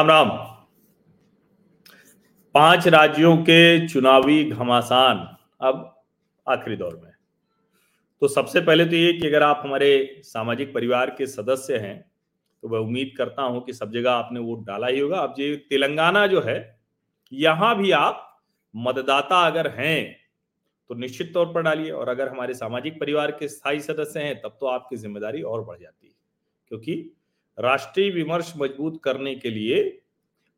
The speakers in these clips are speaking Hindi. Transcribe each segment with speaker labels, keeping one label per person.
Speaker 1: राम राम। पाँच राज्यों के चुनावी घमासान अब आखिरी दौर में। तो सबसे पहले तो ये कि अगर आप हमारे सामाजिक परिवार के सदस्य हैं तो मैं उम्मीद करता हूँ कि सब जगह आपने वोट डाला ही होगा। अब ये तेलंगाना जो है, यहाँ भी आप मतदाता अगर हैं तो निश्चित तौर पर डालिए। और अगर हमारे सामाजिक परिवार के स्थायी सदस्य हैं, तब तो आपकी ज़िम्मेदारी और बढ़ जाती है, क्योंकि राष्ट्रीय विमर्श मज़बूत करने के लिए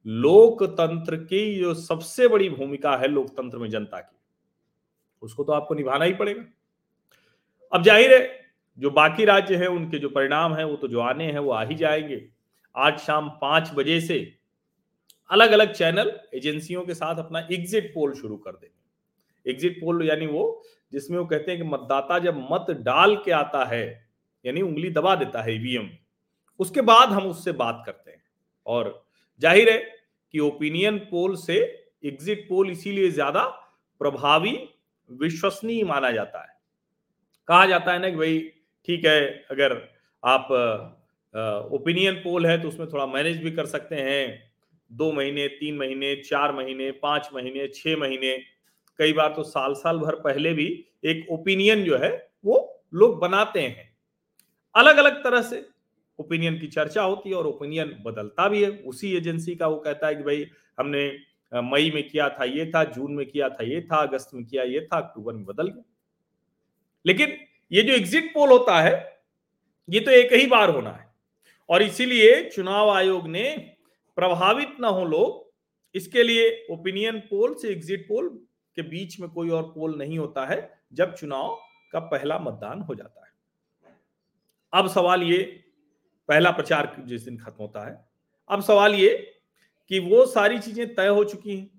Speaker 1: लोकतंत्र की जो सबसे बड़ी भूमिका है लोकतंत्र में जनता की, उसको तो आपको निभाना ही पड़ेगा। अब ज़ाहिर है, जो बाकी राज्य है, उनके जो परिणाम है, वो तो जो आने हैं, वो आ ही जाएँगे। आज शाम पाँच बजे से अलग अलग चैनल एजेंसियों के साथ अपना एग्जिट पोल शुरू कर देंगे। एग्जिट पोल यानी वो, जिसमें वो कहते हैं कि मतदाता जब मत डाल के आता है, यानी उंगली दबा देता है ईवीएम उसके बाद हम उससे बात करते हैं। और ज़ाहिर है कि ओपिनियन पोल से एग्जिट पोल इसीलिए ज़्यादा प्रभावी, विश्वसनीय माना जाता है। कहा जाता है ना कि भाई, ठीक है, अगर आप ओपिनियन पोल है तो उसमें थोड़ा मैनेज भी कर सकते हैं। दो महीने, तीन महीने, चार महीने, पाँच महीने, छह महीने, कई बार तो साल साल भर पहले भी एक ओपिनियन जो है वो लोग बनाते हैं। अलग अलग तरह से ओपिनियन की चर्चा होती है और ओपिनियन बदलता भी है। उसी एजेंसी का वो कहता है कि भाई, हमने मई में किया था, ये था, जून में किया था, ये था, अगस्त में किया, ये था, अक्टूबर में बदल गया। लेकिन ये जो एग्जिट पोल होता है, ये तो एक ही बार होना है। और इसीलिए चुनाव आयोग ने प्रभावित ना हो लोग, इसके लिए ओपिनियन पोल से एग्जिट पोल के बीच में कोई और पोल नहीं होता है, जब चुनाव का पहला मतदान हो जाता है। अब सवाल ये पहला प्रचार जिस दिन खत्म होता है। अब सवाल ये कि वो सारी चीज़ें तय हो चुकी हैं,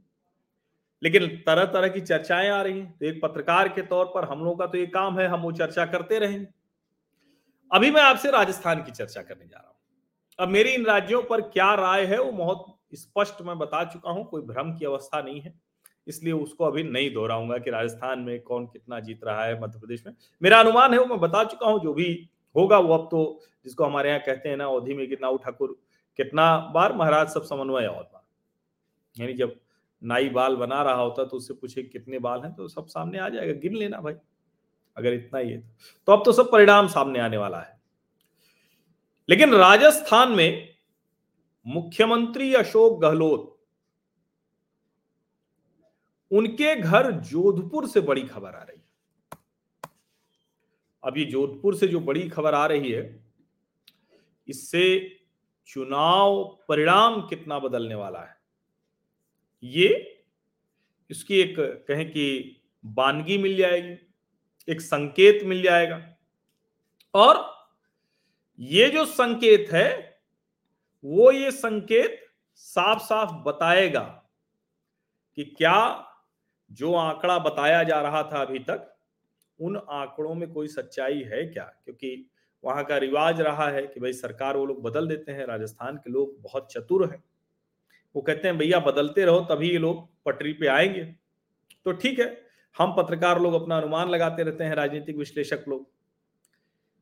Speaker 1: लेकिन तरह तरह की चर्चाएँ आ रही हैं। तो एक पत्रकार के तौर पर हम लोगों का तो ये काम है, हम वो चर्चा करते रहेंगे। अभी मैं आपसे राजस्थान की चर्चा करने जा रहा हूँ। अब मेरी इन राज्यों पर क्या राय है वो बहुत स्पष्ट मैं बता चुका हूँ, कोई भ्रम की अवस्था नहीं है। इसलिए उसको अभी नहीं दोहराऊँगा कि राजस्थान में कौन कितना जीत रहा है, मध्य प्रदेश में। मेरा अनुमान है वो मैं बता चुका हूँ, जो भी होगा वो अब तो जिसको हमारे यहाँ कहते हैं ना, अवधि में कितना ठाकुर, कितना बार महाराज सब समन्वय और बार। यानी जब नाई बाल बना रहा होता तो उससे पूछे कितने बाल हैं तो सब सामने आ जाएगा, गिन लेना भाई, अगर इतना ही है तो। अब तो सब परिणाम सामने आने वाला है। लेकिन राजस्थान में मुख्यमंत्री अशोक गहलोत, उनके घर जोधपुर से बड़ी खबर आ रही अब ये जोधपुर से जो बड़ी खबर आ रही है, इससे चुनाव परिणाम कितना बदलने वाला है? ये इसकी एक कहें कि बानगी मिल जाएगी, एक संकेत मिल जाएगा। और ये जो संकेत है, वो ये संकेत साफ़ साफ़ बताएगा कि क्या जो आंकड़ा बताया जा रहा था अभी तक उन आंकड़ों में कोई सच्चाई है क्या? क्योंकि वहाँ का रिवाज रहा है कि भाई सरकार वो लोग बदल देते हैं, राजस्थान के लोग बहुत चतुर हैं। वो कहते हैं, भैया, बदलते रहो, तभी ये लोग पटरी पे आएँगे। तो ठीक है, हम पत्रकार लोग अपना अनुमान लगाते रहते हैं, राजनीतिक विश्लेषक लोग।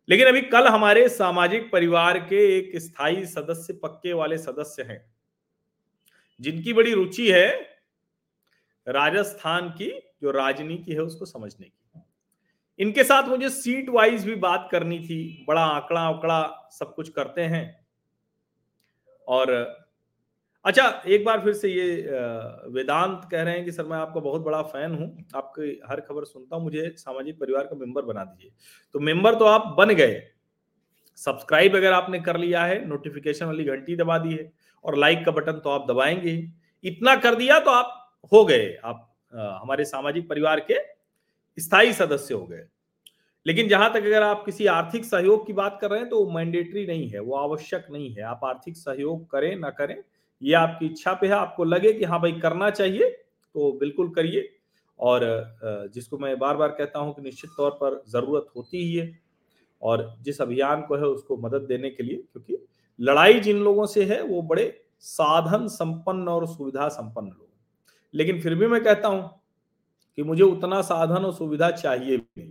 Speaker 1: लेकिन अभी कल हमारे सामाजिक परिवार के एक स्थायी सदस्य, पक्के वाले सदस्य हैं, जिनकी बड़ी रुचि है राजस्थान की, जो राजनीति है उसको समझने की। इनके साथ मुझे सीट वाइज भी बात करनी थी। बड़ा आंकड़ा आंकड़ा सब कुछ करते हैं। और अच्छा एक बार फिर से ये वेदांत कह रहे हैं कि सर मैं आपका बहुत बड़ा फ़ैन हूँ। आपकी हर खबर सुनता हूँ। मुझे सामाजिक परिवार का मेंबर बना दीजिए। तो मेंबर तो आप बन गए। सब्सक्राइब अगर आपने कर लिया है नोटिफिकेशन वाली घंटी दबा दी है और लाइक का बटन तो आप दबाएँगे। इतना कर दिया तो आप हो गए। आप आ, हमारे सामाजिक परिवार के स्थायी सदस्य हो गए। लेकिन जहाँ तक अगर आप किसी आर्थिक सहयोग की बात कर रहे हैं तो वो मैंडेटरी नहीं है, वो आवश्यक नहीं है। आप आर्थिक सहयोग करें ना करें, ये आपकी इच्छा पे है, आपको लगे कि हाँ भाई, करना चाहिए तो बिल्कुल करिए। और जिसको मैं बार बार कहता हूँ कि निश्चित तौर पर ज़रूरत होती ही है, और जिस अभियान को है, उसको मदद देने के लिए, क्योंकि लड़ाई जिन लोगों से है, वो बड़े साधन संपन्न और सुविधा संपन्न लोग लेकिन फिर भी मैं कहता हूँ कि मुझे उतना साधन और सुविधा चाहिए नहीं,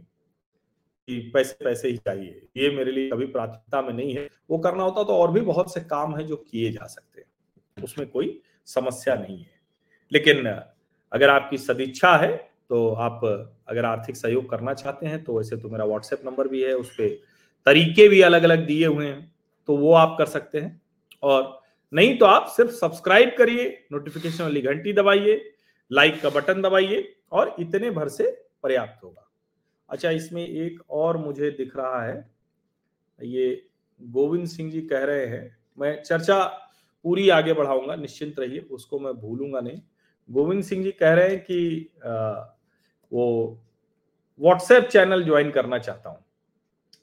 Speaker 1: कि पैसे पैसे ही चाहिए। ये मेरे लिए कभी प्राथमिकता में नहीं है। वो करना होता तो और भी बहुत से काम है जो किए जा सकते हैं। उसमें कोई समस्या नहीं है। लेकिन अगर आपकी सदिच्छा है तो आप अगर आर्थिक सहयोग करना चाहते हैं तो वैसे तो मेरा व्हाट्सएप नंबर भी है उस पर तरीके भी अलग अलग दिए हुए हैं तो वो आप कर सकते हैं। और नहीं तो आप सिर्फ़ सब्सक्राइब करिए, नोटिफिकेशन वाली घंटी दबाइए, लाइक का बटन दबाइए और इतने भर से पर्याप्त होगा। अच्छा इसमें एक और मुझे दिख रहा है। ये गोविंद सिंह जी कह रहे हैं मैं चर्चा पूरी आगे बढ़ाऊँगा निश्चिंत रहिए उसको मैं भूलूँगा नहीं। गोविंद सिंह जी कह रहे हैं कि आ, वो व्हाट्सएप चैनल ज्वाइन करना चाहता हूँ।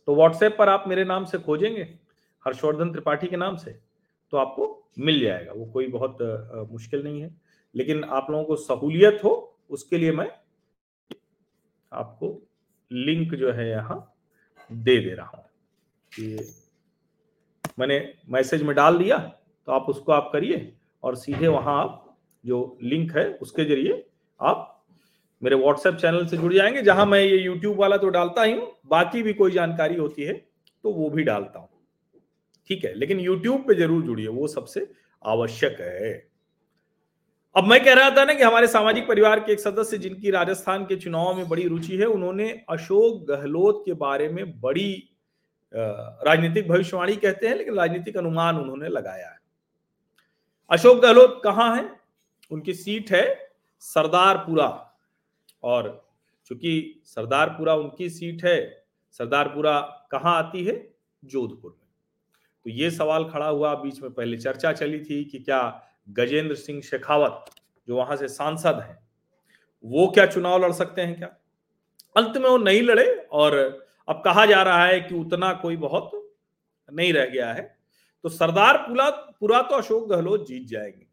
Speaker 1: तो व्हाट्सएप पर आप मेरे नाम से खोजेंगे हर्षवर्धन त्रिपाठी के नाम से तो आपको मिल जाएगा। वो कोई बहुत आ, मुश्किल नहीं है लेकिन आप लोगों को सहूलियत हो उसके लिए मैं आपको लिंक जो है यहाँ दे दे रहा हूँ। कि मैंने मैसेज में डाल दिया तो आप उसको आप करिए और सीधे वहाँ आप जो लिंक है उसके ज़रिए आप मेरे व्हाट्सएप चैनल से जुड़ जाएँगे, जहाँ मैं ये यूट्यूब वाला तो डालता ही हूँ, बाकी भी कोई जानकारी होती है तो वो भी डालता हूँ। ठीक है, लेकिन यूट्यूब पे ज़रूर जुड़िए, वो सबसे आवश्यक है। अब मैं कह रहा था ना कि हमारे सामाजिक परिवार के एक सदस्य जिनकी राजस्थान के चुनाव में बड़ी रुचि है, उन्होंने अशोक गहलोत के बारे में बड़ी राजनीतिक भविष्यवाणी कहते हैं, लेकिन राजनीतिक अनुमान उन्होंने लगाया है। अशोक गहलोत कहाँ है? उनकी सीट है सरदारपुरा, और चूँकि सरदारपुरा उनकी सीट है, सरदारपुरा कहाँ आती है? जोधपुर में। तो ये सवाल खड़ा हुआ, बीच में पहले चर्चा चली थी कि क्या गजेंद्र सिंह शेखावत, जो वहाँ से सांसद हैं, वो क्या चुनाव लड़ सकते हैं क्या? अंत में वो नहीं लड़े और अब कहा जा रहा है कि उतना कोई बहुत नहीं रह गया है। तो सरदार पुला पूरा तो अशोक गहलोत जीत जाएँगे।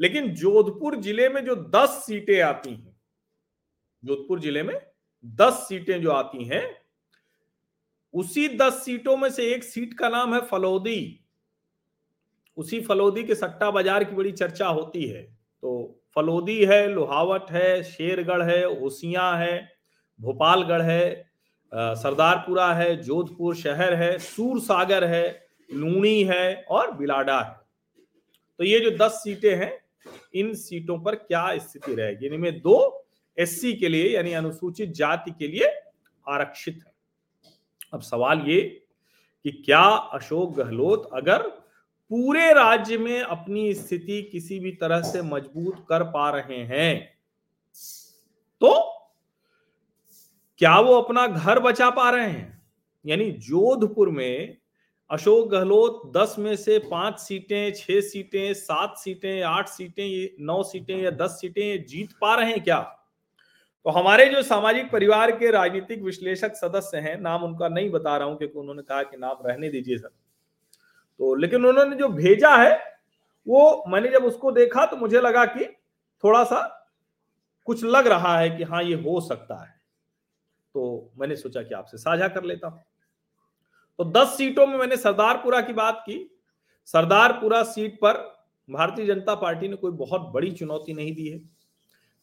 Speaker 1: लेकिन जोधपुर ज़िले में जो दस सीटें आती हैं, जोधपुर ज़िले में दस सीटें जो आती हैं, उसी दस सीटों में से एक सीट का नाम है फलोदी। उसी फलोदी के सट्टा बाज़ार की बड़ी चर्चा होती है। तो फलोदी है, लोहावट है, शेरगढ़ है, ओसिया है, भोपालगढ़ है सरदारपुरा है, जोधपुर शहर है, सूर सागर है, लूणी है और बिलाडा है। तो ये जो दस सीटें हैं, इन सीटों पर क्या स्थिति रहेगी? इनमें दो एससी के लिए यानी अनुसूचित जाति के लिए आरक्षित है। अब सवाल ये कि क्या अशोक गहलोत अगर पूरे राज्य में अपनी स्थिति किसी भी तरह से मज़बूत कर पा रहे हैं। तो क्या वो अपना घर बचा पा रहे हैं? यानी जोधपुर में अशोक गहलोत दस में से पाँच सीटें, छह सीटें, सात सीटें, आठ सीटें नौ सीटें या दस सीटें जीत पा रहे हैं क्या? तो हमारे जो सामाजिक परिवार के राजनीतिक विश्लेषक सदस्य हैं, नाम उनका नहीं बता रहा हूँ क्योंकि उन्होंने कहा कि नाम रहने दीजिए सर। तो लेकिन उन्होंने जो भेजा है, वो मैंने जब उसको देखा तो मुझे लगा कि थोड़ा सा कुछ लग रहा है कि हाँ ये हो सकता है। तो मैंने सोचा कि आपसे साझा कर लेता हूँ। तो 10 सीटों में मैंने सरदारपुरा की बात की। सरदारपुरा सीट पर भारतीय जनता पार्टी ने कोई बहुत बड़ी चुनौती नहीं दी है।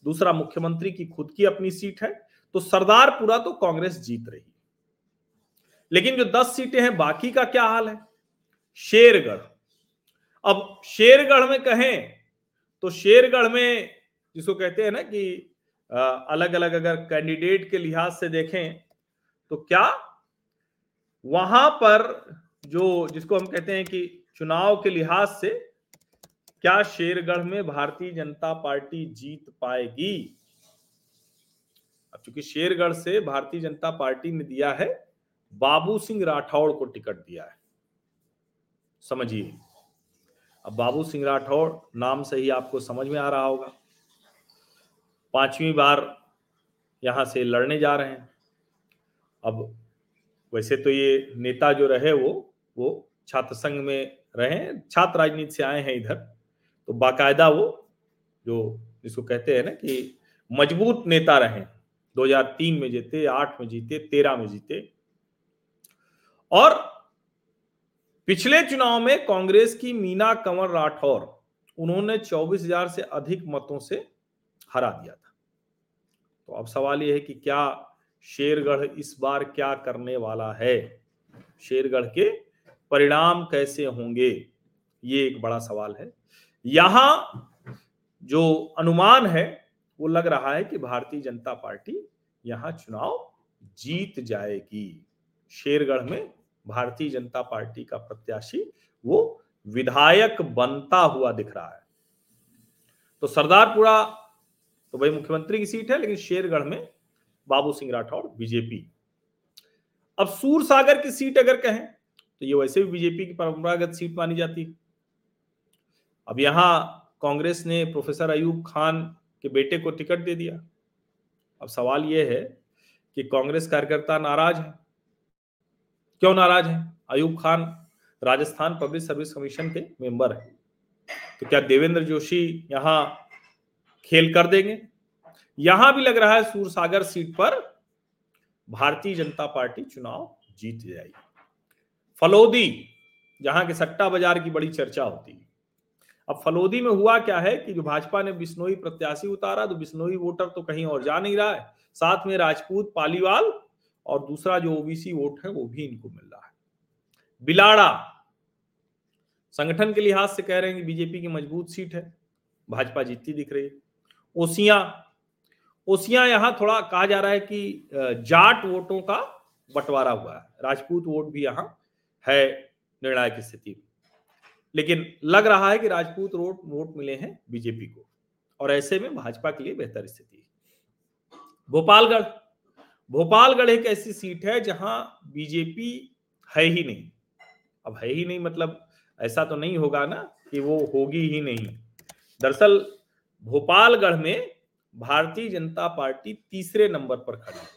Speaker 1: दूसरा, मुख्यमंत्री की खुद की अपनी सीट है तो सरदारपुरा तो कांग्रेस जीत रही। लेकिन जो 10 सीटें हैं, बाकी का क्या हाल है? शेरगढ़। अब शेरगढ़ में कहें तो शेरगढ़ में जिसको कहते हैं ना कि अलग अलग अगर कैंडिडेट के लिहाज से देखें तो क्या वहाँ पर जो, जिसको हम कहते हैं कि चुनाव के लिहाज से, क्या शेरगढ़ में भारतीय जनता पार्टी जीत पाएगी? अब चूँकि शेरगढ़ से भारतीय जनता पार्टी ने दिया है, बाबू सिंह राठौड़ को टिकट दिया है। समझिए। अब बाबू सिंह राठौड़ नाम से ही आपको समझ में आ रहा होगा। पांचवी बार यहाँ से लड़ने जा रहे हैं। अब वैसे तो ये नेता जो रहे वो वो छात्र संघ में रहे छात्र राजनीति से आए हैं इधर। तो बाकायदा वो जो जिसको कहते हैं ना कि मज़बूत नेता रहे। 2003 में जीते 8 में जीते 13 में जीते। और पिछले चुनाव में कांग्रेस की मीना, कंवर राठौर, उन्होंने चौबीस हज़ार से अधिक मतों से हरा दिया था। तो अब सवाल यह है कि क्या शेरगढ़ इस बार क्या करने वाला है? शेरगढ़ के परिणाम कैसे होंगे? ये एक बड़ा सवाल है। यहाँ जो अनुमान है, वो लग रहा है कि भारतीय जनता पार्टी यहाँ चुनाव जीत जाएगी। शेरगढ़ में भारतीय जनता पार्टी का प्रत्याशी, वो विधायक बनता हुआ दिख रहा है। तो सरदारपुरा तो भाई मुख्यमंत्री की सीट है, लेकिन शेरगढ़ में बाबू सिंह राठौर, बीजेपी। अब सूर सागर की सीट अगर कहें तो ये वैसे भी बीजेपी की परंपरागत सीट मानी जाती है। अब यहाँ कांग्रेस ने प्रोफेसर अयूब खान के बेटे को टिकट दे दिया। अब सवाल यह है कि कांग्रेस कार्यकर्ता नाराज़ है। क्यों नाराज़ है? Ayub Khan Rajasthan public service commission के मेंबर है। तो क्या देवेंद्र जोशी यहाँ खेल कर देंगे? यहाँ भी लग रहा है सूरसागर सीट पर भारतीय जनता पार्टी चुनाव जीत जाएगी। फलोदी, जहाँ के सट्टा बाज़ार की बड़ी चर्चा होती है। अब फलोदी में हुआ क्या है कि जो भाजपा ने बिश्नोई प्रत्याशी उतारा तो बिश्नोई वोटर तो कहीं और जा नहीं रहा है। साथ में राजपूत, पालीवाल और दूसरा जो ओबीसी वोट है, वो भी इनको मिल रहा है। बिलाड़ा, संगठन के लिहाज से कह रहे हैं कि बीजेपी की मज़बूत सीट है, भाजपा जीतती दिख रही है। ओसिया ओसिया यहाँ थोड़ा कहा जा रहा है कि जाट वोटों का बंटवारा हुआ है, राजपूत वोट भी यहाँ है निर्णायक स्थिति में। लेकिन लग रहा है कि राजपूत वोट वोट मिले हैं बीजेपी को, और ऐसे में भाजपा के लिए बेहतर स्थिति भोपालगढ़ भोपालगढ़ एक ऐसी सीट है जहाँ बीजेपी है ही नहीं। अब है ही नहीं मतलब ऐसा तो नहीं होगा ना कि वो होगी ही नहीं। दरअसल भोपालगढ़ में भारतीय जनता पार्टी तीसरे नंबर पर खड़ी है।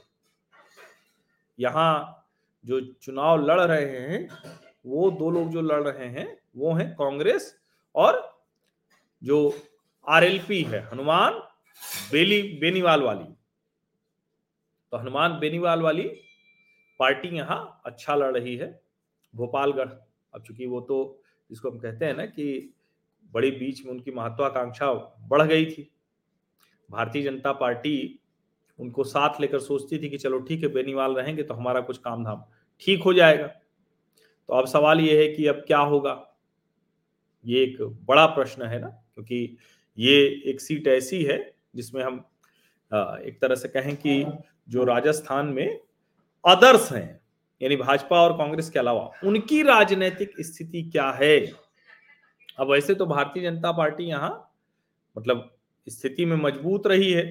Speaker 1: यहाँ जो चुनाव लड़ रहे हैं, वो दो लोग जो लड़ रहे हैं, वो हैं कांग्रेस और जो आरएलपी है, हनुमान बेली बेनीवाल वाली। तो हनुमान बेनीवाल वाली पार्टी यहाँ अच्छा लड़ रही है, भोपालगढ़। अब चूँकि वो तो जिसको हम कहते हैं ना कि बड़ी बीच में उनकी महत्वाकांक्षा बढ़ गई थी, भारतीय जनता पार्टी उनको साथ लेकर सोचती थी कि चलो ठीक है, बेनीवाल रहेंगे तो हमारा कुछ काम धाम ठीक हो जाएगा। तो अब सवाल ये है कि अब क्या होगा? ये एक बड़ा प्रश्न है ना, क्योंकि ये एक सीट ऐसी है जिसमें हम एक तरह से कहें कि जो राजस्थान में अदर्स हैं, यानी भाजपा और कांग्रेस के अलावा, उनकी राजनीतिक स्थिति क्या है? अब वैसे तो भारतीय जनता पार्टी यहाँ मतलब स्थिति में मज़बूत रही है,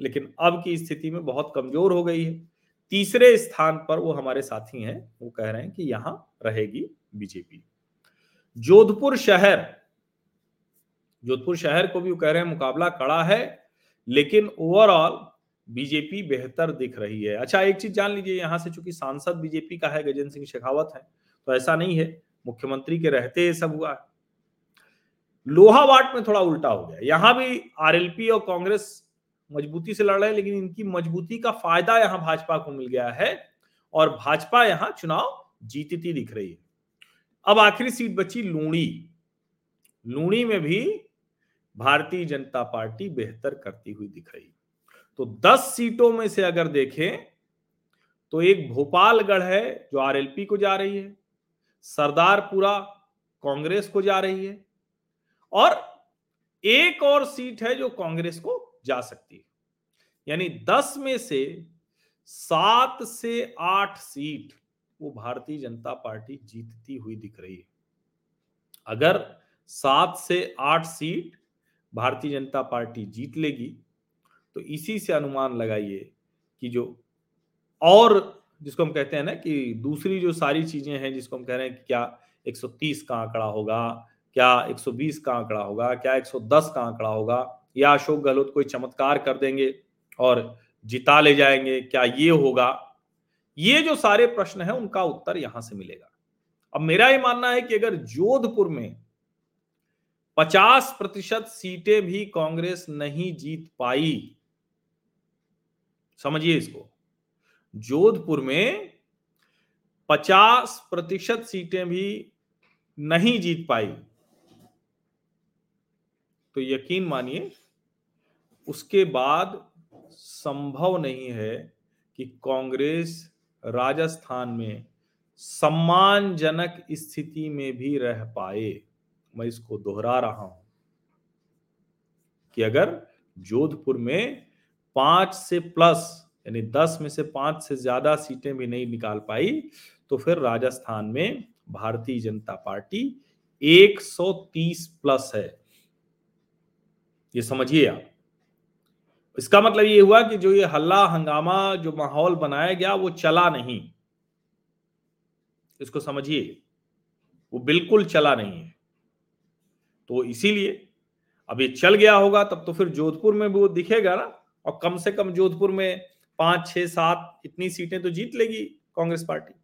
Speaker 1: लेकिन अब की स्थिति में बहुत कमज़ोर हो गई है। तीसरे स्थान पर वो हमारे साथी हैं, वो कह रहे हैं कि यहाँ रहेगी बीजेपी। जोधपुर शहर जोधपुर शहर को भी वो कह रहे हैं मुकाबला कड़ा है लेकिन ओवरऑल बीजेपी बेहतर दिख रही है। अच्छा एक चीज़ जान लीजिए, यहाँ से चूँकि सांसद बीजेपी का है, गजेंद्र सिंह शेखावत है तो ऐसा नहीं है, मुख्यमंत्री के रहते ये सब हुआ। है लोहावाट में थोड़ा उल्टा हो गया। यहाँ भी आरएलपी और कांग्रेस मजबूती से लड़ रहे हैं, लेकिन इनकी मजबूती का फ़ायदा यहाँ भाजपा को मिल गया है, और भाजपा यहाँ चुनाव जीतती दिख रही है। अब आखिरी सीट बची लूणी। लूणी में भी भारतीय जनता पार्टी बेहतर करती हुई दिख रही तो 10 सीटों में से अगर देखें तो एक भोपालगढ़ है जो आरएलपी को जा रही है, सरदारपुरा कांग्रेस को जा रही है, और एक और सीट है जो कांग्रेस को जा सकती है। यानी दस में से सात से आठ सीट वो भारतीय जनता पार्टी जीतती हुई दिख रही है। अगर सात से आठ सीट भारतीय जनता पार्टी जीत लेगी। तो इसी से अनुमान लगाइए कि जो और जिसको हम कहते हैं ना कि दूसरी जो सारी चीज़ें हैं, जिसको हम कह रहे हैं कि क्या 130 का आंकड़ा होगा, क्या 120 का आंकड़ा होगा, क्या 110 का आंकड़ा होगा, या अशोक गहलोत कोई चमत्कार कर देंगे और जिता ले जाएँगे, क्या ये होगा? ये जो सारे प्रश्न है, उनका उत्तर यहाँ से मिलेगा। अब मेरा ये मानना है कि अगर जोधपुर में 50 प्रतिशत सीटें भी कांग्रेस नहीं जीत पाई। समझिए इसको। जोधपुर में 50 प्रतिशत सीटें भी नहीं जीत पाई। तो यकीन मानिए, उसके बाद संभव नहीं है कि कांग्रेस राजस्थान में सम्मानजनक स्थिति में भी रह पाए। मैं इसको दोहरा रहा हूँ कि अगर जोधपुर में पाँच से प्लस, यानी दस में से पाँच से ज़्यादा सीटें भी नहीं निकाल पाई तो फिर राजस्थान में भारतीय जनता पार्टी 130 प्लस है। ये समझिए आप। इसका मतलब ये हुआ कि जो ये हल्ला, हंगामा, जो माहौल बनाया गया, वो चला नहीं। इसको समझिए। वो बिल्कुल चला नहीं है। तो इसीलिए, अब ये चल गया होगा, तब तो फिर जोधपुर में भी वो दिखेगा ना, और कम से कम जोधपुर में पाँच, छह, सात इतनी सीटें तो जीत लेगी कांग्रेस पार्टी।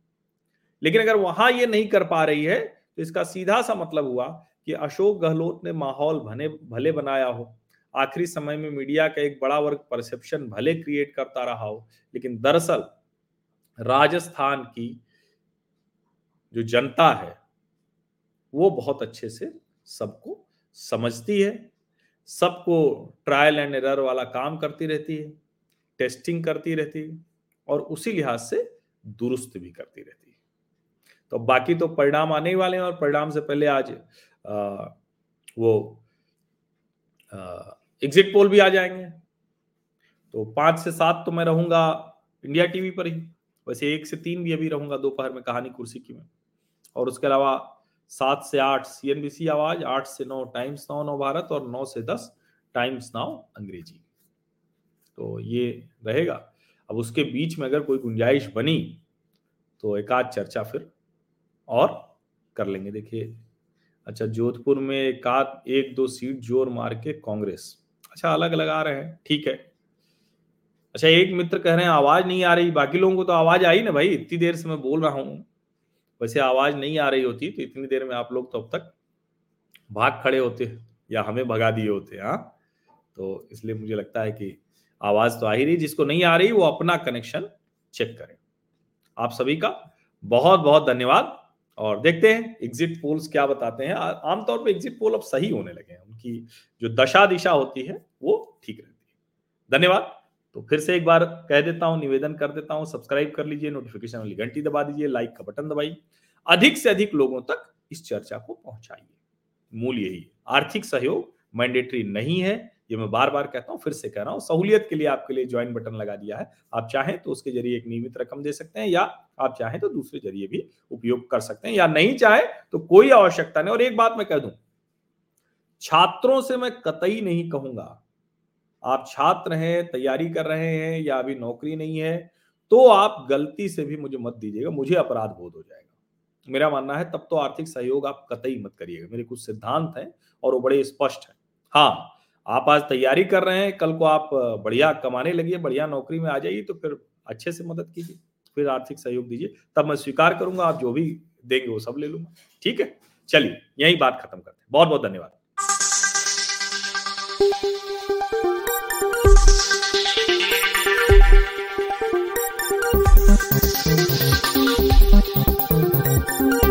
Speaker 1: लेकिन अगर वहाँ ये नहीं कर पा रही है तो इसका सीधा सा मतलब हुआ कि अशोक गहलोत ने माहौल भले भले बनाया हो। आखिरी समय में मीडिया का एक बड़ा वर्ग परसेप्शन भले क्रिएट करता रहा हो, लेकिन दरअसल राजस्थान की जो जनता है, वो बहुत अच्छे से सबको समझती है सबको ट्रायल एंड एरर वाला काम करती रहती है टेस्टिंग करती रहती है और उसी लिहाज से दुरुस्त भी करती रहती है। तो बाकी तो परिणाम आने ही वाले हैं और परिणाम से पहले आज आ, वो एग्जिट पोल भी आ जाएँगे। तो पाँच से सात तो मैं रहूँगा इंडिया टीवी पर ही वैसे एक से तीन भी अभी रहूँगा दोपहर में कहानी कुर्सी की में। और उसके अलावा सात से आठ सीएनबीसी आवाज़, आठ से नौ टाइम्स नाउ नौ भारत और नौ से दस टाइम्स नाउ अंग्रेज़ी। तो ये रहेगा। अब उसके बीच में अगर कोई गुंजाइश बनी तो एक आध चर्चा फिर और कर लेंगे। देखिए अच्छा जोधपुर में एक आध, एक दो सीट ज़ोर मार के कांग्रेस। अच्छा अलग अलग आ रहे हैं, ठीक है। अच्छा एक मित्र कह रहे हैं, आवाज़ नहीं आ रही, बाकी लोगों को तो आवाज़ आई ना भाई, इतनी देर से मैं बोल रहा हूँ। वैसे आवाज़ नहीं आ रही होती तो इतनी देर में आप लोग तो अब तक भाग खड़े होते या हमें भगा दिए होते हाँ तो इसलिए मुझे लगता है कि आवाज़ तो आ ही रही, जिसको नहीं आ रही, वो अपना कनेक्शन चेक करें। आप सभी का बहुत बहुत धन्यवाद, और देखते हैं एग्जिट पोल्स क्या बताते हैं। आमतौर पर एग्जिट पोल अब सही होने लगे हैं, उनकी जो दशा दिशा होती है, वो ठीक रहती है। धन्यवाद। तो फिर से एक बार कह देता हूँ, निवेदन कर देता हूँ सब्सक्राइब कर लीजिए नोटिफिकेशन वाली घंटी दबा दीजिए लाइक का बटन दबाइए, अधिक से अधिक लोगों तक इस चर्चा को पहुंचाइए। मूल यही आर्थिक सहयोग मैंडेटरी नहीं है, ये मैं बार बार कहता हूँ, फिर से कह रहा हूँ, सहूलियत के लिए आपके लिए ज्वाइन बटन लगा दिया है, आप चाहें तो उसके ज़रिए एक नियमित रकम दे सकते हैं, या आप चाहें तो दूसरे ज़रिए भी उपयोग कर सकते हैं, या नहीं चाहे तो कोई आवश्यकता नहीं। और एक बात मैं कह दूँ, छात्रों से मैं कतई नहीं कहूँगा आप छात्र हैं, तैयारी कर रहे हैं या अभी नौकरी नहीं है तो आप गलती से भी मुझे मत दीजिएगा, मुझे अपराध बोध हो जाएगा। मेरा मानना है तब तो आर्थिक सहयोग आप कतई मत करिएगा। मेरे कुछ सिद्धांत हैं और वो बड़े स्पष्ट हैं। हाँ आप आज तैयारी कर रहे हैं, कल को आप बढ़िया कमाने लगिए, बढ़िया नौकरी में आ जाइए तो फिर अच्छे से मदद कीजिए, फिर आर्थिक सहयोग दीजिए, तब मैं स्वीकार करूँगा, आप जो भी देंगे वो सब ले लूँगा। ठीक है? चलिए, यही बात खत्म करते हैं। बहुत बहुत धन्यवाद।